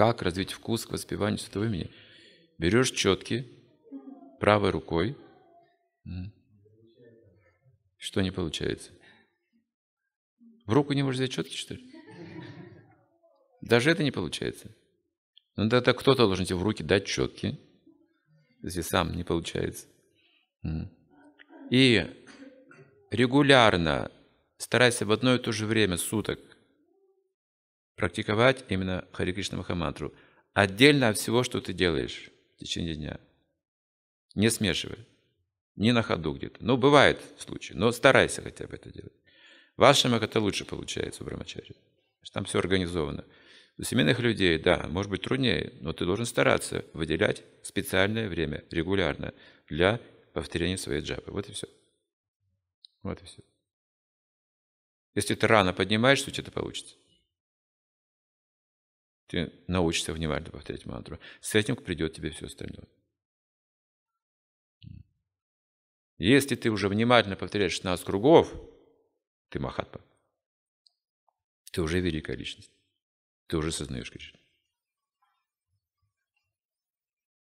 Как развить вкус к воспеванию святого имени? Берешь четки правой рукой. Что не получается? В руку не можешь взять четки, что ли? Даже это не получается. Ну тогда кто-то должен тебе в руки дать четки, если сам не получается. И регулярно старайся в одно и то же время суток практиковать именно Хари Кришна Махамантру. Отдельно от всего, что ты делаешь в течение дня. Не смешивай. Не на ходу где-то. Ну, бывает случаи, но старайся хотя бы это делать. В ашрамах это лучше получается в Брамачаре. Там все организовано. У семейных людей, да, может быть труднее, но ты должен стараться выделять специальное время регулярно для повторения своей джапы. Вот и все. Вот и все. Если ты рано поднимаешься, у тебя это получится. Ты научишься внимательно повторять мантру. С этим придет тебе все остальное. Если ты уже внимательно повторяешь 16 кругов, ты махатма. Ты уже великая личность. Ты уже сознаешь Кришну.